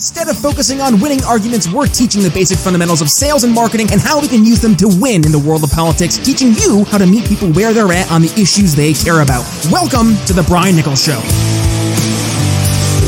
Instead of focusing on winning arguments, we're teaching the basic fundamentals of sales and marketing and how we can use them to win in the world of politics, teaching you how to meet people where they're at on the issues they care about. Welcome to The Brian Nichols Show.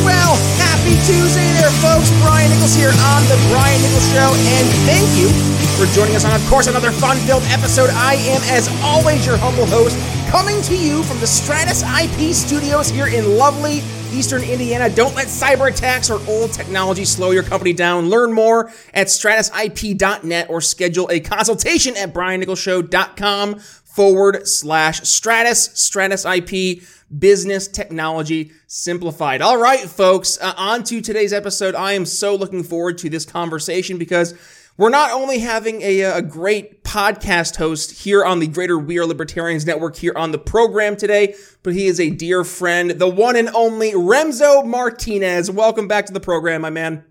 Well, happy Tuesday there, folks. Brian Nichols here on The Brian Nichols Show, and thank you for joining us on, of course, another fun filled episode. I am, as always, your humble host, coming to you from the Stratus IP studios here in lovely Eastern Indiana. Don't let cyber attacks or old technology slow your company down. Learn more at stratusip.net or schedule a consultation at briannicholsshow.com forward slash stratus, stratus IP, business technology simplified. All right, folks, uh, on to today's episode. I am so looking forward to this conversation because we're not only having a, uh, a, great podcast host here on the Greater We Are Libertarians Network here on the program today, but he is a dear friend, the one and only Remso Martinez. Welcome back to the program, my man.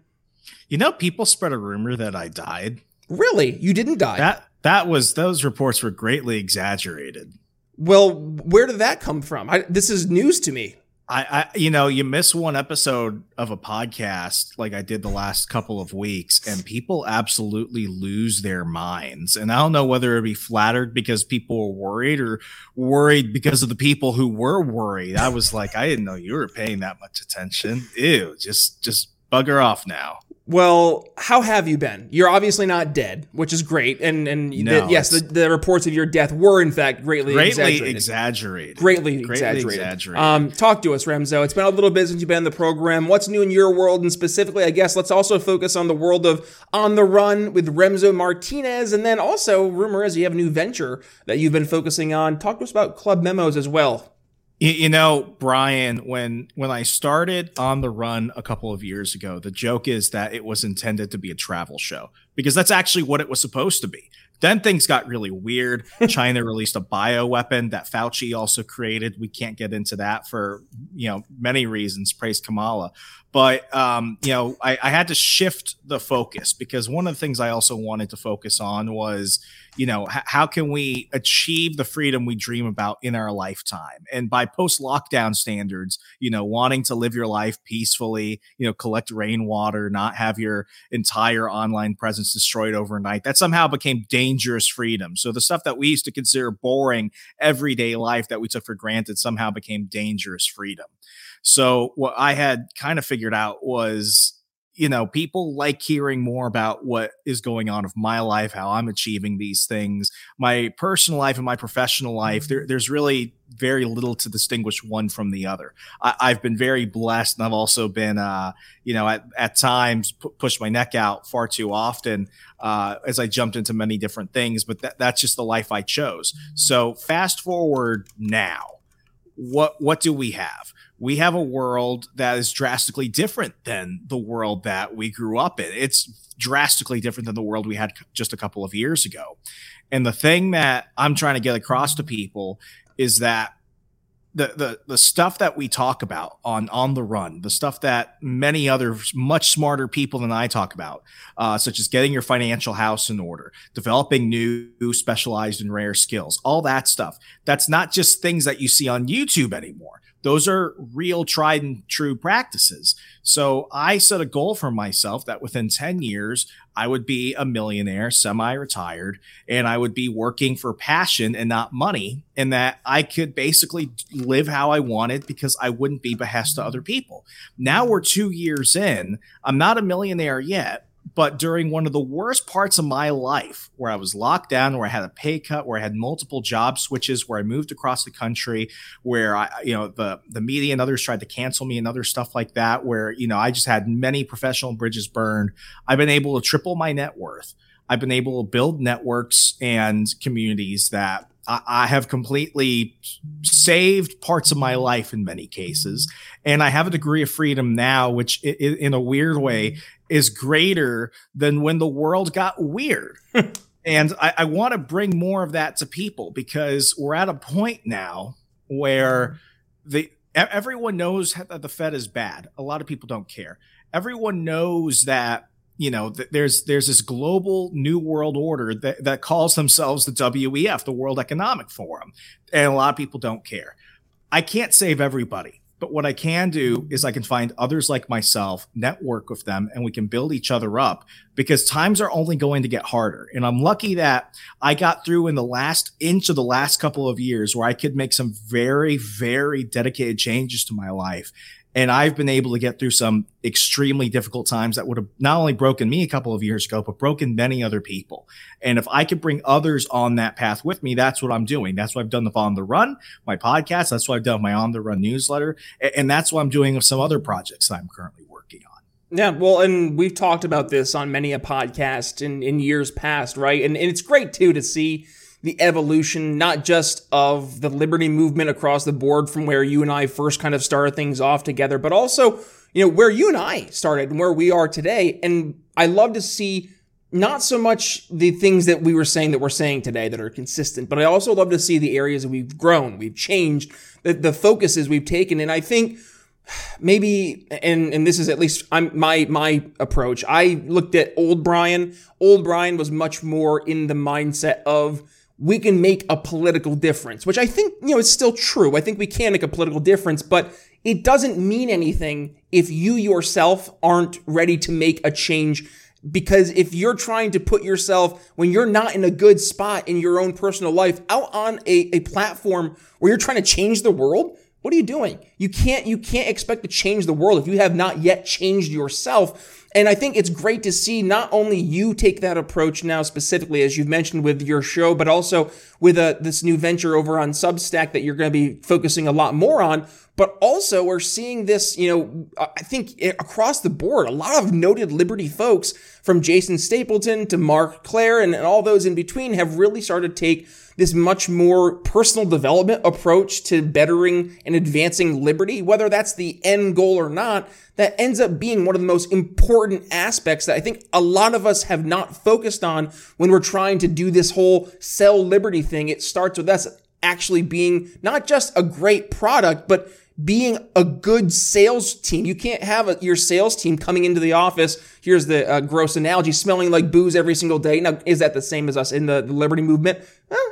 You know, people spread a rumor that I died. Really? You didn't die? That that was those reports were greatly exaggerated. Well, where did that come from? I, this is news to me. I, I, you know, you miss one episode of a podcast like I did the last couple of weeks, and people absolutely lose their minds. And I don't know whether it be flattered because people were worried or worried because of the people who were worried. I was like, I didn't know you were paying that much attention. Ew, just just bugger off now. Well, how have you been? You're obviously not dead, which is great. And and no, the, yes, the, the, reports of your death were in fact greatly, greatly exaggerated. exaggerated. Greatly, greatly exaggerated. exaggerated. Um, talk to us, Remso. It's been a little bit since you've been in the program. What's new in your world? And specifically, I guess let's also focus on the world of On the Run with Remso Martinez. And then also, rumor is you have a new venture that you've been focusing on. Talk to us about Club Memos as well. You know, Brian, when when I started on the run a couple of years ago, the joke is that it was intended to be a travel show because that's actually what it was supposed to be. Then things got really weird. China released a bio weapon that Fauci also created. We can't get into that for you know many reasons. Praise Kamala, but um, you know I, I had to shift the focus because one of the things I also wanted to focus on was you know, h- how can we achieve the freedom we dream about in our lifetime? And by post lockdown standards, you know, wanting to live your life peacefully, you know, collect rainwater, not have your entire online presence destroyed overnight, that somehow became dangerous freedom. So the stuff that we used to consider boring everyday life that we took for granted somehow became dangerous freedom. So what I had kind of figured out was you know, people like hearing more about what is going on of my life, how I'm achieving these things, my personal life and my professional life. There, there's really very little to distinguish one from the other. I, have been very blessed, and I've also been, uh, you know, at, at times p- pushed my neck out far too often uh, as I jumped into many different things. But that, that's just the life I chose. So fast forward now, what what do we have? We have a world that is drastically different than the world that we grew up in. It's drastically different than the world we had just a couple of years ago. And the thing that I'm trying to get across to people is that the the the stuff that we talk about on on the run, the stuff that many other much smarter people than I talk about, uh, such as getting your financial house in order, developing new specialized and rare skills, all that stuff. That's not just things that you see on YouTube anymore those are real tried and true practices. So I set a goal for myself that within 10 years, I would be a millionaire, semi retired, and I would be working for passion and not money, and that I could basically live how I wanted because I wouldn't be behest to other people. Now we're two years in. I'm not a millionaire yet, but during one of the worst parts of my life where I was locked down, where I had a pay cut, where I had multiple job switches, where I moved across the country, where I, you know, the, the media and others tried to cancel me and other stuff like that, where, you know, I just had many professional bridges burned. I've been able to triple my net worth. I've been able to build networks and communities that I have completely saved parts of my life in many cases. And I have a degree of freedom now, which in a weird way is greater than when the world got weird. Hmm. and I, I want to bring more of that to people because we're at a point now where the everyone knows that the Fed is bad. A lot of people don't care. Everyone knows that you know th- there's there's this global new world order that, that calls themselves the WEF, the World Economic Forum, and a lot of people don't care. I can't save everybody But what I can do is I can find others like myself, network with them, and we can build each other up because times are only going to get harder. And I'm lucky that I got through in the last inch of the last couple of years where I could make some very, very dedicated changes to my life. And I've been able to get through some extremely difficult times that would have not only broken me a couple of years ago, but broken many other people. And if I could bring others on that path with me, that's what I'm doing. That's what I've done with On the Run, my podcast. That's what I've done with my On the Run newsletter. And that's what I'm doing with some other projects that I'm currently working on. Yeah, well, and we've talked about this on many a podcast in, in years past, right? And, and it's great too to see the evolution, not just of the liberty movement across the board from where you and I first kind of started things off together, but also, you know, where you and I started and where we are today. And I love to see not so much the things that we were saying that we're saying today that are consistent, but I also love to see the areas that we've grown, we've changed, the, the focuses we've taken. And I think maybe and and this is at least I'm my my approach. I looked at old Brian. Old Brian was much more in the mindset of we can make a political difference, which I think, you know, is still true. I think we can make a political difference, but it doesn't mean anything if you yourself aren't ready to make a change. Because if you're trying to put yourself, when you're not in a good spot in your own personal life, out on a, a platform where you're trying to change the world, what are you doing? You can't, you can't expect to change the world if you have not yet changed yourself. And I think it's great to see not only you take that approach now specifically, as you've mentioned with your show, but also with uh, this new venture over on Substack that you're going to be focusing a lot more on. But also, we're seeing this, you know, I think across the board, a lot of noted Liberty folks from Jason Stapleton to Mark Claire and, and all those in between have really started to take this much more personal development approach to bettering and advancing liberty, whether that's the end goal or not, that ends up being one of the most important aspects that I think a lot of us have not focused on when we're trying to do this whole sell liberty thing. It starts with us actually being not just a great product, but being a good sales team. You can't have a, your sales team coming into the office. Here's the uh, gross analogy smelling like booze every single day. Now, is that the same as us in the, the Liberty movement?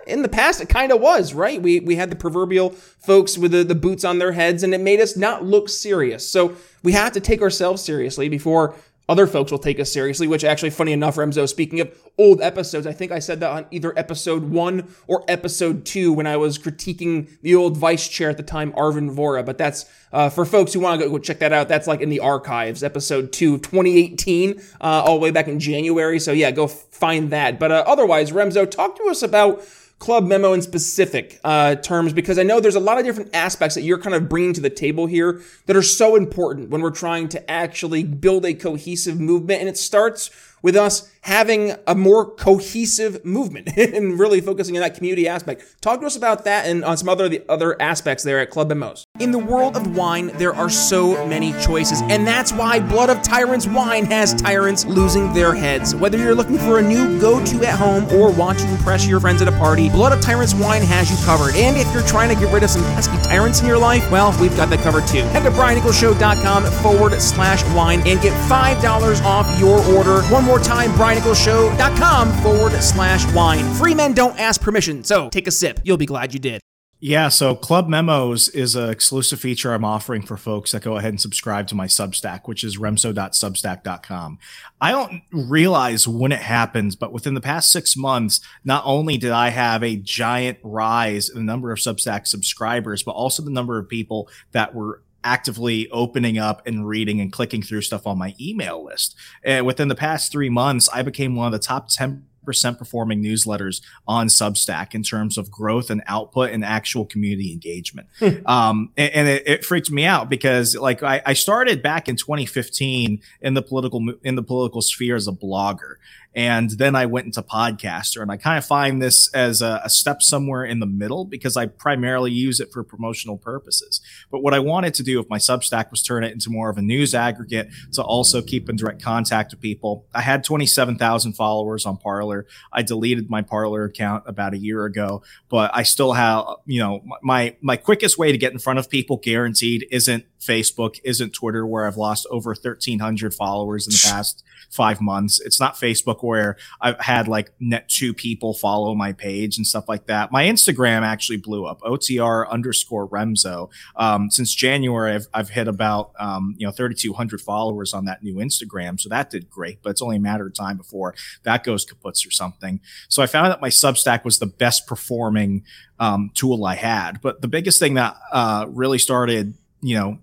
in the past, it kind of was, right? We, we had the proverbial folks with the, the boots on their heads and it made us not look serious. So we have to take ourselves seriously before other folks will take us seriously, which actually, funny enough, Remso, speaking of old episodes, I think I said that on either episode one or episode two when I was critiquing the old vice chair at the time, Arvin Vohra. But that's, uh, for folks who want to go check that out, that's like in the archives, episode two, 2018, uh, all the way back in January. So yeah, go find that. But uh, otherwise, Remso, talk to us about club memo in specific uh, terms because I know there's a lot of different aspects that you're kind of bringing to the table here that are so important when we're trying to actually build a cohesive movement. And it starts with us having a more cohesive movement and really focusing on that community aspect. Talk to us about that and on some other the other aspects there at Club Memos. In the world of wine, there are so many choices, and that's why Blood of Tyrants Wine has tyrants losing their heads. Whether you're looking for a new go-to at home or want to impress your friends at a party, Blood of Tyrants Wine has you covered. And if you're trying to get rid of some pesky tyrants in your life, well, we've got that covered too. Head to BrianNicholsShow.com forward slash wine and get $5 off your order. One more time, BrianNicholsShow.com forward slash wine. Free men don't ask permission, so take a sip. You'll be glad you did. Yeah, so Club Memos is an exclusive feature I'm offering for folks that go ahead and subscribe to my Substack, which is remso.substack.com. I don't realize when it happens, but within the past six months, not only did I have a giant rise in the number of Substack subscribers, but also the number of people that were actively opening up and reading and clicking through stuff on my email list. And within the past three months, I became one of the top 10 percent performing newsletters on Substack in terms of growth and output and actual community engagement. Hmm. um, and, and it, it, freaked me out because like I, I, started back in 2015 in the political in the political sphere as a blogger, and then I went into podcaster. And I kind of find this as a, a, step somewhere in the middle because I primarily use it for promotional purposes. But what I wanted to do with my Substack was turn it into more of a news aggregate to also keep in direct contact with people. I had 27,000 followers on Parler. I deleted my Parler account about a year ago, but I still have, you know, my, my quickest way to get in front of people guaranteed isn't Facebook, isn't Twitter, where I've lost over 1,300 followers in the past five months. It's not Facebook where I've had like net two people follow my page and stuff like that. My Instagram actually blew up. OTR underscore Remso. Um, since January, I've, I've hit about um, you know 3,200 followers on that new Instagram, so that did great. But it's only a matter of time before that goes kaputs or something. So I found that my Substack was the best performing um, tool I had. But the biggest thing that uh, really started, you know,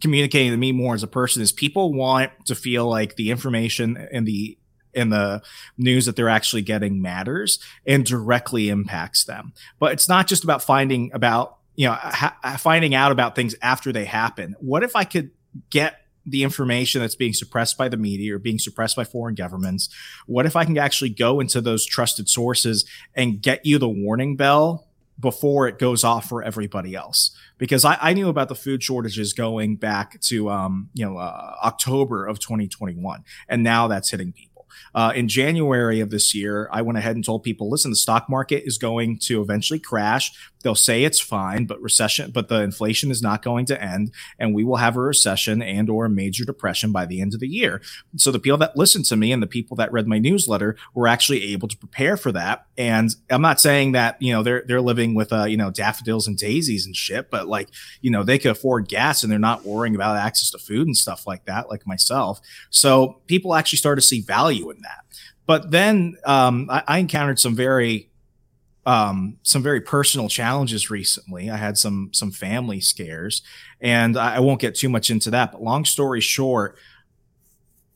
communicating to me more as a person is people want to feel like the information and the and the news that they're actually getting matters and directly impacts them. But it's not just about finding about you know ha- finding out about things after they happen. What if I could get the information that's being suppressed by the media or being suppressed by foreign governments? What if I can actually go into those trusted sources and get you the warning bell before it goes off for everybody else? Because I, I knew about the food shortages going back to um, you know uh, October of 2021, and now that's hitting people. Uh, in January of this year, I went ahead and told people, listen, the stock market is going to eventually crash. They'll say it's fine, but recession, but the inflation is not going to end, and we will have a recession and or a major depression by the end of the year. So the people that listened to me and the people that read my newsletter were actually able to prepare for that. And I'm not saying that you know they're they're living with uh, you know daffodils and daisies and shit, but like you know they could afford gas and they're not worrying about access to food and stuff like that, like myself. So people actually started to see value in that. But then um, I, I encountered some very um, some very personal challenges recently. I had some some family scares, and I, I won't get too much into that. But long story short,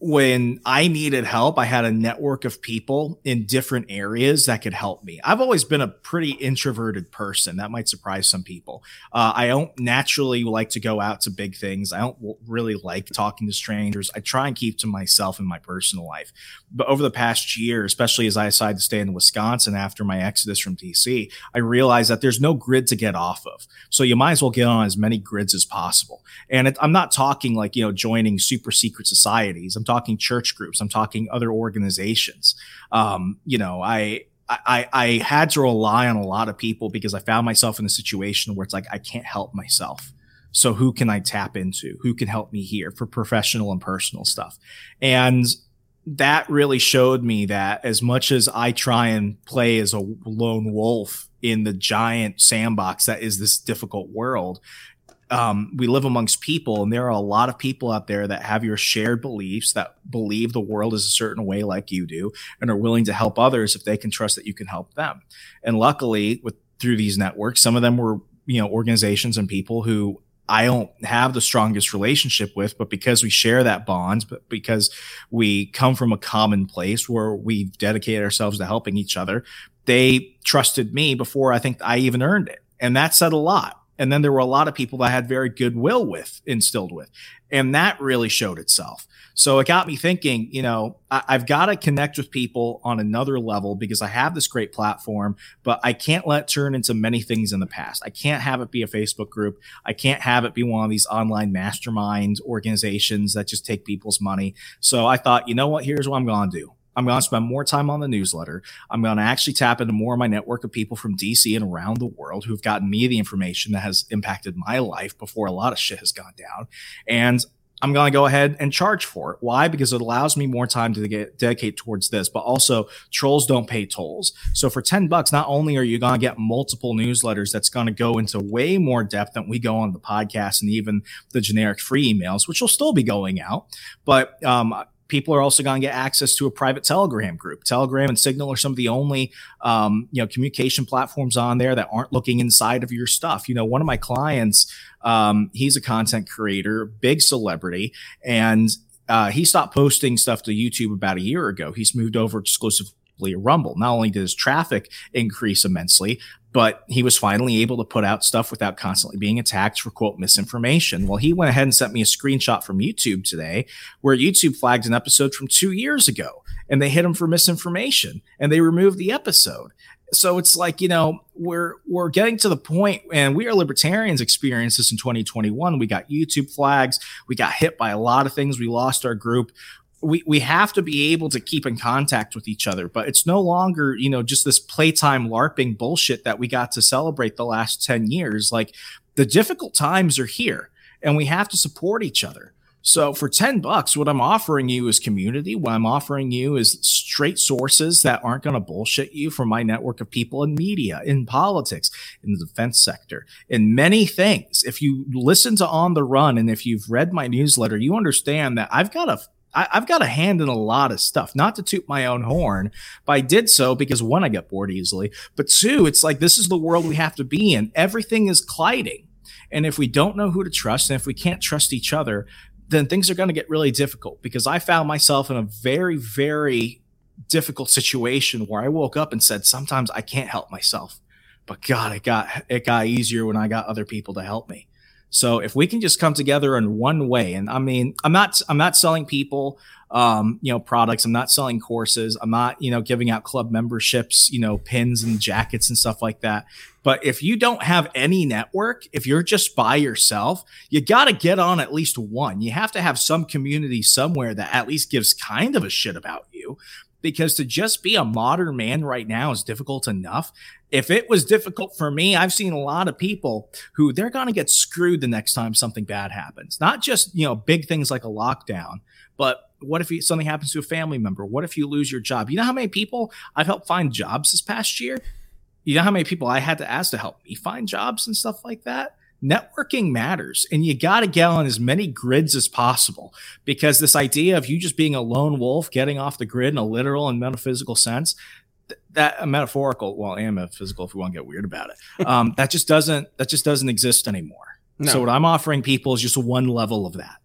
when I needed help, I had a network of people in different areas that could help me. I've always been a pretty introverted person. That might surprise some people. Uh, I don't naturally like to go out to big things. I don't really like talking to strangers. I try and keep to myself in my personal life. But over the past year, especially as I decided to stay in Wisconsin after my exodus from DC, I realized that there's no grid to get off of. So you might as well get on as many grids as possible. And it, I'm not talking like, you know, joining super secret societies. I'm talking church groups. I'm talking other organizations. Um, you know, I, I, I had to rely on a lot of people because I found myself in a situation where it's like, I can't help myself. So who can I tap into? Who can help me here for professional and personal stuff? And that really showed me that as much as I try and play as a lone wolf in the giant sandbox that is this difficult world, um, we live amongst people, and there are a lot of people out there that have your shared beliefs that believe the world is a certain way, like you do, and are willing to help others if they can trust that you can help them. And luckily, with through these networks, some of them were you know organizations and people who I don't have the strongest relationship with, but because we share that bond, but because we come from a common place where we've dedicated ourselves to helping each other, they trusted me before I think I even earned it. And that said a lot. And then there were a lot of people that I had very goodwill with, instilled with. And that really showed itself. So it got me thinking, you know, I, have got to connect with people on another level because I have this great platform, but I can't let it turn into many things in the past. I can't have it be a Facebook group. I can't have it be one of these online mastermind organizations that just take people's money. So I thought, you know what? Here's what I'm going to do. I'm going to spend more time on the newsletter. I'm going to actually tap into more of my network of people from DC and around the world who've gotten me the information that has impacted my life before a lot of shit has gone down. And I'm going to go ahead and charge for it. Why? Because it allows me more time to get, dedicate towards this, but also trolls don't pay tolls. So for 10 bucks, not only are you going to get multiple newsletters that's going to go into way more depth than we go on the podcast and even the generic free emails, which will still be going out, but, um, people are also going to get access to a private Telegram group. Telegram and Signal are some of the only, um, you know, communication platforms on there that aren't looking inside of your stuff. You know, one of my clients, um, he's a content creator, big celebrity, and uh, he stopped posting stuff to YouTube about a year ago. He's moved over exclusively to Rumble. Not only did his traffic increase immensely, but he was finally able to put out stuff without constantly being attacked for quote misinformation. Well, he went ahead and sent me a screenshot from YouTube today where YouTube flagged an episode from two years ago and they hit him for misinformation and they removed the episode. So it's like, you know, we're we're getting to the point and we are libertarians experience this in 2021. We got YouTube flags, we got hit by a lot of things, we lost our group we we have to be able to keep in contact with each other but it's no longer you know just this playtime larping bullshit that we got to celebrate the last 10 years like the difficult times are here and we have to support each other. So for 10 bucks, what I'm offering you is community. What I'm offering you is straight sources that aren't going to bullshit you from my network of people in media, in politics, in the defense sector, in many things. If you listen to On the Run and if you've read my newsletter, you understand that I've got a I, have got a hand in a lot of stuff. Not to toot my own horn, but I did so because one, I get bored easily, but two, it's like this is the world we have to be in. Everything is colliding. And if we don't know who to trust, and if we can't trust each other, then things are going to get really difficult because I found myself in a very, very difficult situation where I woke up and said, sometimes I can't help myself. But God, it got it got easier when I got other people to help me. So if we can just come together in one way, and I mean, I'm not I'm not selling people um, you know, products. I'm not selling courses. I'm not, you know, giving out club memberships, you know, pins and jackets and stuff like that. But if you don't have any network, if you're just by yourself, you got to get on at least one. You have to have some community somewhere that at least gives kind of a shit about you because to just be a modern man right now is difficult enough. If it was difficult for me, I've seen a lot of people who they're going to get screwed the next time something bad happens. Not just, you know, big things like a lockdown, but what if something happens to a family member? What if you lose your job? You know how many people I've helped find jobs this past year? You know how many people I had to ask to help me find jobs and stuff like that? Networking matters and you got to get on as many grids as possible because this idea of you just being a lone wolf getting off the grid in a literal and metaphysical sense that a metaphorical well and metaphysical if we want to get weird about it um, that just doesn't that just doesn't exist anymore no. so what i'm offering people is just one level of that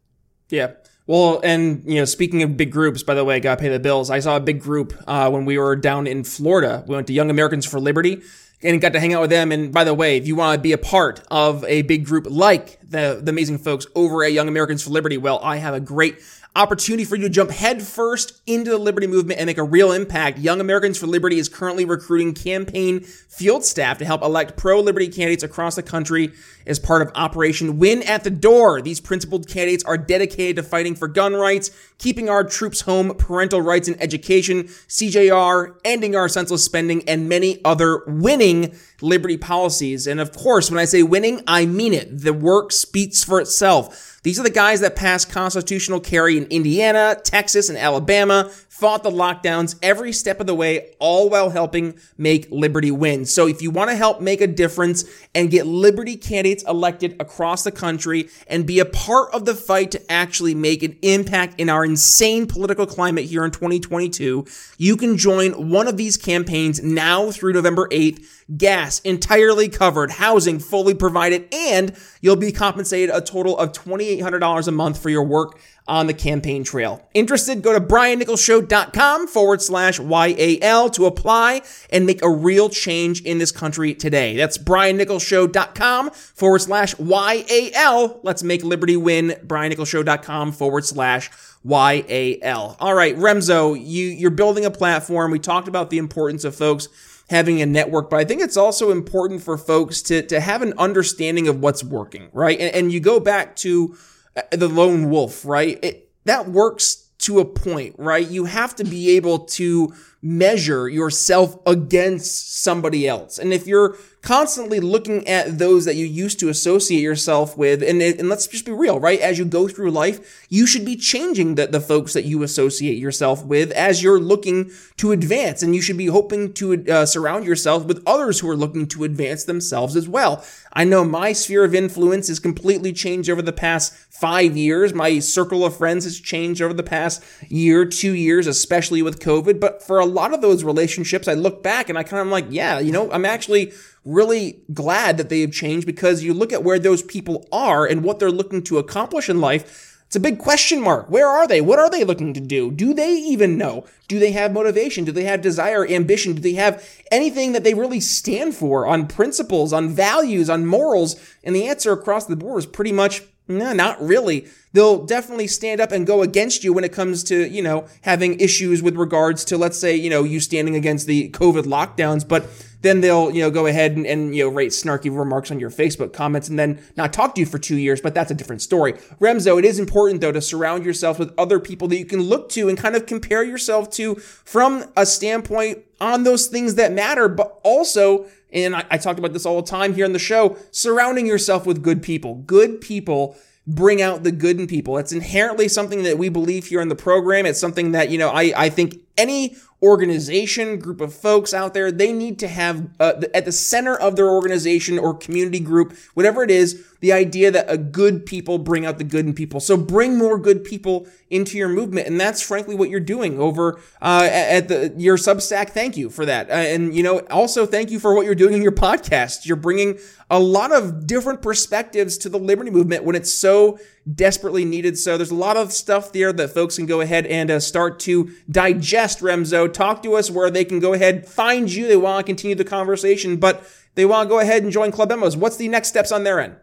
yeah well, and you know, speaking of big groups, by the way, I gotta pay the bills. I saw a big group uh, when we were down in Florida. We went to Young Americans for Liberty, and got to hang out with them. And by the way, if you want to be a part of a big group like the, the amazing folks over at Young Americans for Liberty, well, I have a great opportunity for you to jump headfirst into the liberty movement and make a real impact. Young Americans for Liberty is currently recruiting campaign field staff to help elect pro liberty candidates across the country as part of Operation Win at the Door. These principled candidates are dedicated to fighting for gun rights, keeping our troops home, parental rights and education, CJR, ending our senseless spending, and many other winning liberty policies. And of course, when I say winning, I mean it. The work speaks for itself. These are the guys that passed constitutional carry in Indiana, Texas, and Alabama, fought the lockdowns every step of the way, all while helping make Liberty win. So if you want to help make a difference and get Liberty candidates elected across the country and be a part of the fight to actually make an impact in our insane political climate here in 2022, you can join one of these campaigns now through November 8th. Gas entirely covered, housing fully provided, and you'll be compensated a total of $2,800 a month for your work on the campaign trail. Interested? Go to briannicholsshow.com forward slash YAL to apply and make a real change in this country today. That's briannicholsshow.com forward slash YAL. Let's make liberty win. briannicholsshow.com forward slash YAL. All right, Remso, you, you're building a platform. We talked about the importance of folks having a network, but I think it's also important for folks to, to have an understanding of what's working, right? And, and you go back to Uh, the lone wolf, right? It, that works to a point, right? You have to be able to measure yourself against somebody else. And if you're constantly looking at those that you used to associate yourself with. And, and let's just be real, right? As you go through life, you should be changing the, the folks that you associate yourself with as you're looking to advance. And you should be hoping to uh, surround yourself with others who are looking to advance themselves as well. I know my sphere of influence has completely changed over the past five years. My circle of friends has changed over the past year, two years, especially with COVID. But for a lot of those relationships, I look back and I kind of like, yeah, you know, I'm actually really glad that they have changed because you look at where those people are and what they're looking to accomplish in life. It's a big question mark. Where are they? What are they looking to do? Do they even know? Do they have motivation? Do they have desire, ambition? Do they have anything that they really stand for on principles, on values, on morals? And the answer across the board is pretty much no, not really. They'll definitely stand up and go against you when it comes to, you know, having issues with regards to, let's say, you know, you standing against the COVID lockdowns, but then they'll, you know, go ahead and, and, you know, rate snarky remarks on your Facebook comments and then not talk to you for two years, but that's a different story. Remso, it is important though to surround yourself with other people that you can look to and kind of compare yourself to from a standpoint on those things that matter, but also and I, I talked about this all the time here on the show, surrounding yourself with good people. Good people bring out the good in people. It's inherently something that we believe here in the program. It's something that, you know, I, I think any organization, group of folks out there, they need to have uh, at the center of their organization or community group, whatever it is, the idea that a good people bring out the good in people. So bring more good people into your movement, and that's frankly what you're doing over uh, at the your Substack. Thank you for that, uh, and you know also thank you for what you're doing in your podcast. You're bringing a lot of different perspectives to the liberty movement when it's so desperately needed. So there's a lot of stuff there that folks can go ahead and uh, start to digest. Remso, talk to us where they can go ahead find you. They want to continue the conversation, but they want to go ahead and join Club Memos. What's the next steps on their end?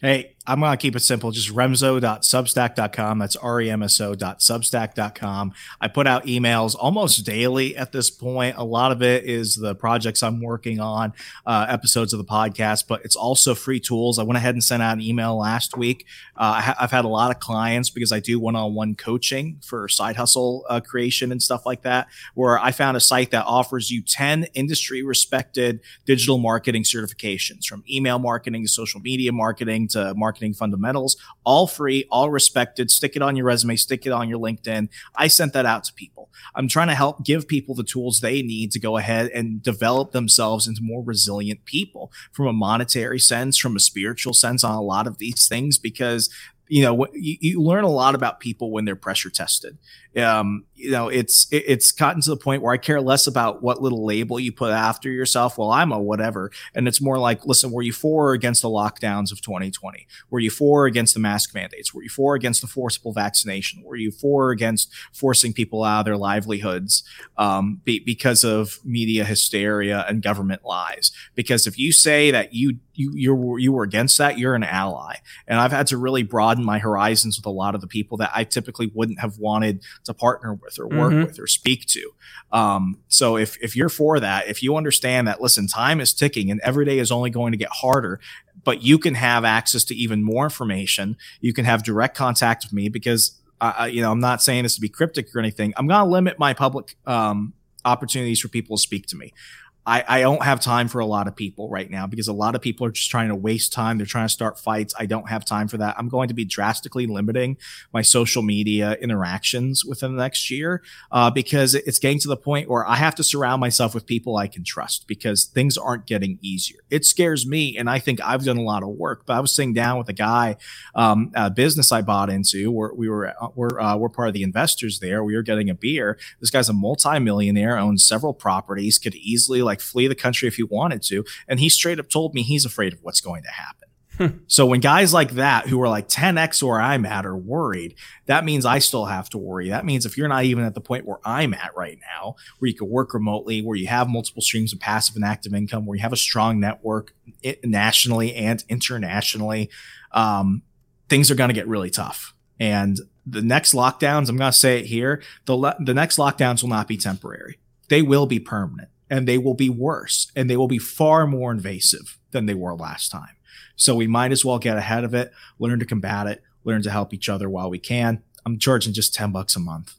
Hey, I'm going to keep it simple. Just remso.substack.com. That's remso.substack.com. I put out emails almost daily at this point. A lot of it is the projects I'm working on, uh, episodes of the podcast, but it's also free tools. I went ahead and sent out an email last week. Uh, I have had a lot of clients because I do one on one coaching for side hustle uh, creation and stuff like that, where I found a site that offers you 10 industry respected digital marketing certifications from email marketing to social media marketing to marketing fundamentals, all free, all respected. Stick it on your resume, stick it on your LinkedIn. I sent that out to people. I'm trying to help give people the tools they need to go ahead and develop themselves into more resilient people from a monetary sense, from a spiritual sense on a lot of these things, because you know you, learn a lot about people when they're pressure tested um, you know it's it, it's gotten to the point where i care less about what little label you put after yourself. Well i'm a whatever. And it's more like listen were you for or against the lockdowns of 2020 were you for or against the mask mandates? Were you for or against the forcible vaccination? Were you for or against forcing people out of their livelihoods um, be, because of media hysteria and government lies? Because if you say that you you you you were against that, you're an ally. And I've had to really broaden my horizons with a lot of the people that I typically wouldn't have wanted to partner with or work mm-hmm. with or speak to. Um, so if if you're for that, if you understand that, listen, time is ticking and every day is only going to get harder, but you can have access to even more information. You can have direct contact with me because. Uh, you know, I'm not saying this to be cryptic or anything. I'm going to limit my public um, opportunities for people to speak to me. I, I don't have time for a lot of people right now because a lot of people are just trying to waste time. They're trying to start fights. I don't have time for that. I'm going to be drastically limiting my social media interactions within the next year uh, because it's getting to the point where I have to surround myself with people I can trust because things aren't getting easier. It scares me, and I think I've done a lot of work. But I was sitting down with a guy, um, a business I bought into, where we were uh, we're uh, we're part of the investors there. We were getting a beer. This guy's a multimillionaire, owns several properties, could easily like flee the country if he wanted to. And he straight up told me he's afraid of what's going to happen. Hmm. So when guys like that who are like 10x where I'm at are worried, that means I still have to worry. That means if you're not even at the point where I'm at right now, where you can work remotely, where you have multiple streams of passive and active income, where you have a strong network nationally and internationally, um, things are going to get really tough. And the next lockdowns, I'm going to say it here, the, le- the next lockdowns will not be temporary. They will be permanent and they will be worse and they will be far more invasive than they were last time. So we might as well get ahead of it, learn to combat it, learn to help each other while we can. I'm charging just 10 bucks a month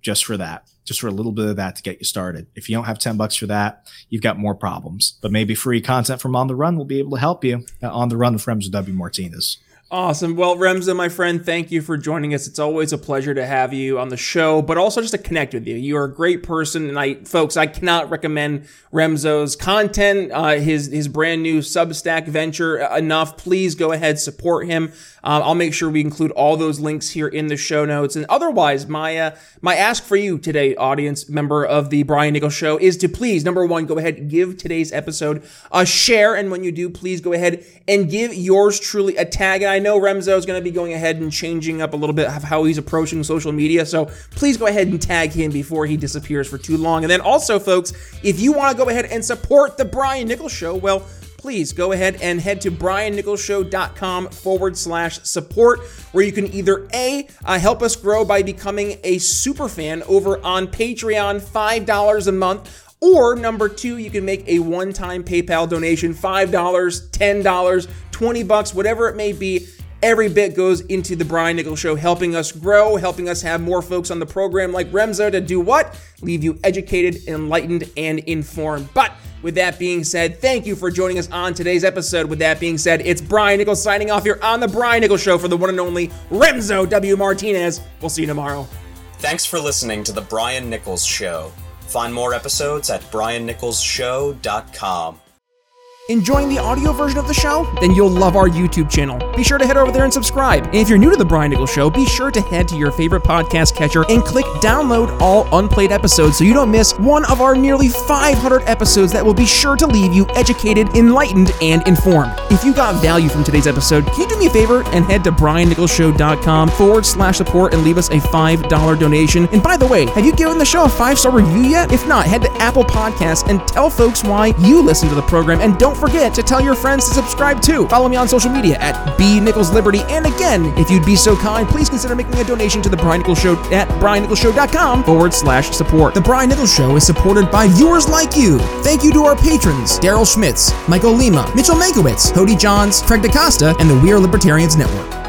just for that, just for a little bit of that to get you started. If you don't have 10 bucks for that, you've got more problems, but maybe free content from On the Run will be able to help you. Uh, on the Run with Remso W. Martinez. Awesome. Well, Remso, my friend, thank you for joining us. It's always a pleasure to have you on the show, but also just to connect with you. You are a great person, and I, folks, I cannot recommend Remso's content, uh, his his brand new Substack venture enough. Please go ahead, support him. Um, I'll make sure we include all those links here in the show notes. And otherwise, my uh, my ask for you today, audience member of the Brian Nichols Show, is to please number one, go ahead give today's episode a share, and when you do, please go ahead and give yours truly a tag. And I know Remso is going to be going ahead and changing up a little bit of how he's approaching social media. So please go ahead and tag him before he disappears for too long. And then also, folks, if you want to go ahead and support the Brian Nichols Show, well, please go ahead and head to briannicholsshow.com forward slash support, where you can either A, uh, help us grow by becoming a super fan over on Patreon, $5 a month, or number two, you can make a one time PayPal donation $5, $10, 20 bucks, whatever it may be Every bit goes into the Brian Nichols Show, helping us grow, helping us have more folks on the program like Remso to do what? Leave you educated, enlightened, and informed. But with that being said, thank you for joining us on today's episode. With that being said, it's Brian Nichols signing off here on The Brian Nichols Show for the one and only Remso W. Martinez. We'll see you tomorrow. Thanks for listening to The Brian Nichols Show. Find more episodes at briannicholsshow.com. Enjoying the audio version of the show? Then you'll love our YouTube channel. Be sure to head over there and subscribe. And if you're new to The Brian Nichols Show, be sure to head to your favorite podcast catcher and click download all unplayed episodes so you don't miss one of our nearly 500 episodes that will be sure to leave you educated, enlightened, and informed. If you got value from today's episode, can you do me a favor and head to briannicholsshow.com forward slash support and leave us a $5 donation? And by the way, have you given the show a five star review yet? If not, head to Apple Podcasts and tell folks why you listen to the program. And don't forget to tell your friends to subscribe too. Follow me on social media at B Nichols Liberty. And again, if you'd be so kind, please consider making a donation to the Brian Nichols Show at briannicholsshow.com forward slash support. The Brian Nichols Show is supported by viewers like you. Thank you to our patrons, Daryl Schmitz, Michael Lima, Mitchell Mankiewicz, Cody Johns, Craig DaCosta, and the We Are Libertarians Network.